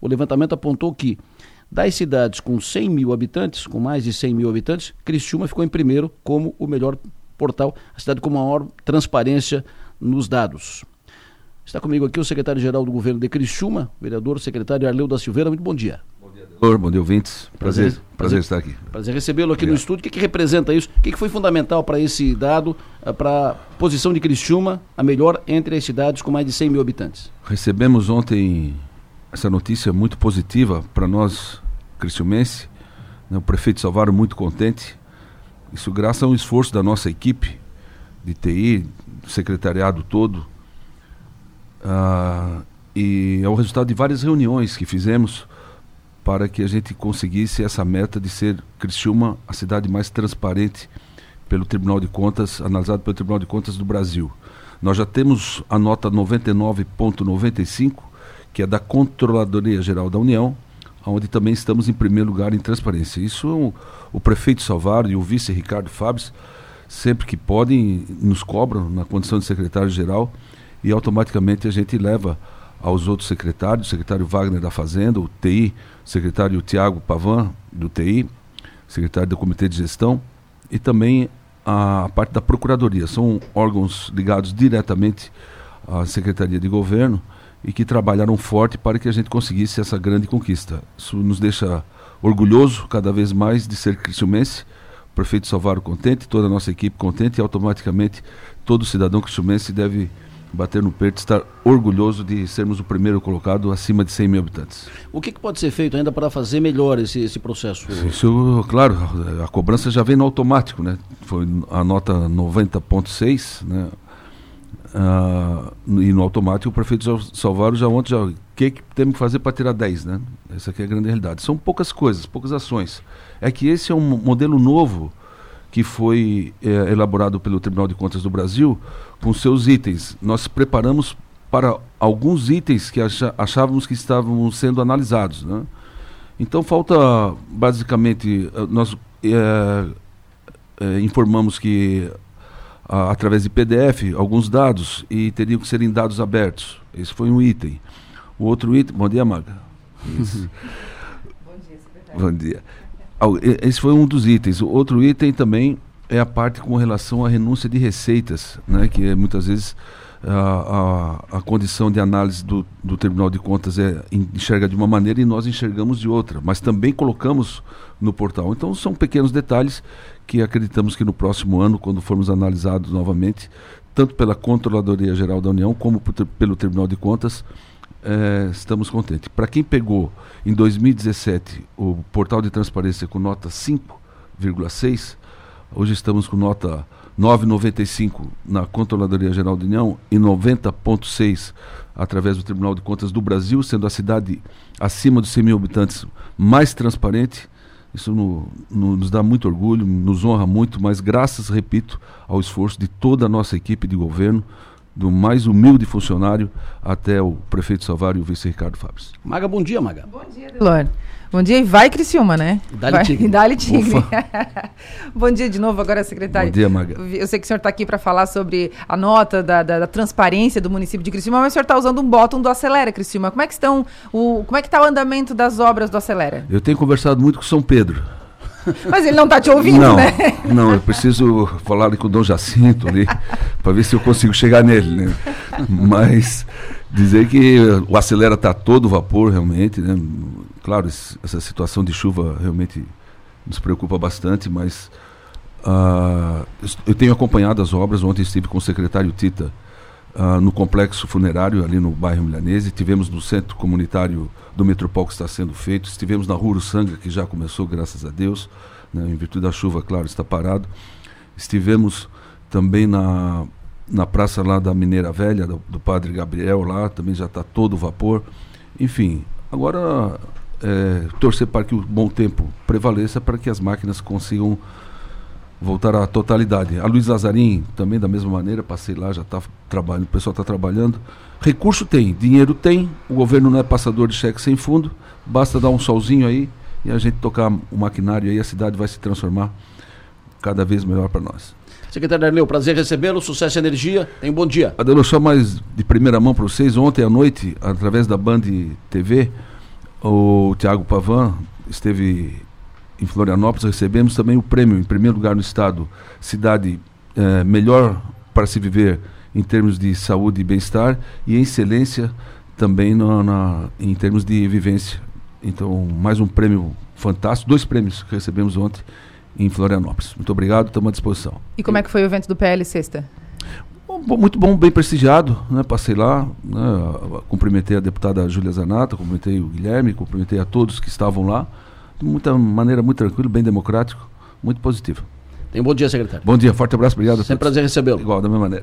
o levantamento apontou que das cidades com 100 mil habitantes, com mais de 100 mil habitantes, Criciúma ficou em primeiro como o melhor portal, a cidade com maior transparência nos dados. Está comigo aqui o secretário-geral do governo de Criciúma, vereador secretário Arleu da Silveira. Muito bom dia. Bom dia, doutor. Bom dia, ouvintes. Prazer, prazer, prazer estar aqui. Prazer recebê-lo aqui Obrigado. no estúdio. O que, que representa isso? O que, que foi fundamental para esse dado, eh, para a posição de Criciúma, a melhor entre as cidades com mais de 100 mil habitantes? Recebemos ontem essa notícia muito positiva para nós, criciumense. Né? O prefeito Salvaro muito contente. Isso graças ao esforço da nossa equipe de TI, do secretariado todo, ah, e é o resultado de várias reuniões que fizemos para que a gente conseguisse essa meta de ser Criciúma a cidade mais transparente pelo Tribunal de Contas, analisado pelo Tribunal de Contas do Brasil. Nós já temos a nota 99.95, que é da Controladoria Geral da União, onde também estamos em primeiro lugar em transparência. Isso o, o prefeito Salvaro e o vice Ricardo Fábio, sempre que podem, nos cobram na condição de secretário-geral e automaticamente a gente leva aos outros secretários, o secretário Wagner da Fazenda, o TI, o secretário Tiago Pavan, do TI, secretário do Comitê de Gestão, e também a parte da Procuradoria. São órgãos ligados diretamente à Secretaria de Governo e que trabalharam forte para que a gente conseguisse essa grande conquista. Isso nos deixa orgulhoso cada vez mais de ser cristiumense, o prefeito Salvaro contente, toda a nossa equipe contente e automaticamente todo cidadão cristiumense deve bater no peito, estar orgulhoso de sermos o primeiro colocado acima de 100 mil habitantes. O que, que pode ser feito ainda para fazer melhor esse, esse processo? Isso, claro, a cobrança já vem no automático, né? Foi a nota 90.6, né? Ah, e no automático o prefeito Salvaro já ontem já o que, que temos que fazer para tirar 10, né? Essa aqui é a grande realidade. São poucas coisas, poucas ações. É que esse é um modelo novo que foi é, elaborado pelo Tribunal de Contas do Brasil com seus itens. Nós preparamos para alguns itens que achávamos que estavam sendo analisados. Né? Então falta basicamente eh, nós é, é, informamos que a, através de PDF alguns dados e teriam que serem dados abertos. Esse foi um item. O outro item. Bom dia, Maga. Bom dia, secretário. Bom dia. Esse foi um dos itens. O outro item também é a parte com relação à renúncia de receitas, né, que é, muitas vezes a, a, a, condição de análise do, do Tribunal de Contas é, enxerga de uma maneira e nós enxergamos de outra, mas também colocamos no portal. Então são pequenos detalhes que acreditamos que no próximo ano, quando formos analisados novamente, tanto pela Controladoria Geral da União como pelo Tribunal de Contas, é, estamos contentes. Para quem pegou em 2017 o portal de transparência com nota 5,6, hoje estamos com nota 9,95 na Controladoria Geral da União e 90,6 através do Tribunal de Contas do Brasil, sendo a cidade acima dos 100 mil habitantes mais transparente. Isso no, no, nos dá muito orgulho, nos honra muito, mas graças, repito, ao esforço de toda a nossa equipe de governo, do mais humilde funcionário até o prefeito Salvário e o vice Ricardo Fábio. Maga, bom dia, Maga. Bom dia, Delor. Bom dia e vai Criciúma, né? Dá-lhe tigre. Dá-lhe tigre. bom dia de novo agora, secretário. Bom dia, Maga. Eu sei que o senhor está aqui para falar sobre a nota da, da, da, transparência do município de Criciúma, mas o senhor está usando um botão do Acelera Criciúma. Como é que estão o, como é que está o andamento das obras do Acelera? Eu tenho conversado muito com São Pedro. Mas ele não está te ouvindo, não, né? Não, eu preciso falar com o Dom Jacinto ali, para ver se eu consigo chegar nele, né? Mas dizer que o acelera está todo vapor realmente, né? Claro, essa situação de chuva realmente nos preocupa bastante, mas uh, eu tenho acompanhado as obras. Ontem estive com o secretário Tita uh, no complexo funerário ali no bairro Milanese, tivemos no centro comunitário do Metropol que está sendo feito, estivemos na Rua Sanga que já começou, graças a Deus, né, em virtude da chuva, claro, está parado. Estivemos também na, na praça lá da Mineira Velha, do, do Padre Gabriel lá, também já está todo vapor. Enfim, agora é, torcer para que o bom tempo prevaleça para que as máquinas consigam voltar à totalidade. A Luiz Lazarim, também da mesma maneira, passei lá, já está trabalhando, o pessoal está trabalhando. Recurso tem, dinheiro tem, o governo não é passador de cheque sem fundo, basta dar um solzinho aí e a gente tocar o maquinário aí, a cidade vai se transformar cada vez melhor para nós. Secretário Arleu, prazer recebê-lo, sucesso e energia, tem um bom dia. Adelô, só mais de primeira mão para vocês, ontem à noite, através da Band TV, o Tiago Pavan esteve em Florianópolis, recebemos também o prêmio, em primeiro lugar no estado, cidade eh, melhor para se viver em termos de saúde e bem-estar e excelência também na, na, em termos de vivência. Então, mais um prêmio fantástico, dois prêmios que recebemos ontem em Florianópolis. Muito obrigado, estamos à disposição. E como é que foi o evento do PL sexta? Muito bom, bem prestigiado, né? Passei lá, né? cumprimentei a deputada Júlia Zanata, cumprimentei o Guilherme, cumprimentei a todos que estavam lá. De muita maneira muito tranquila, bem democrático, muito positivo. Tenha um bom dia, secretário. Bom dia, forte abraço, obrigado. Sempre prazer recebê-lo. Igual, da mesma maneira.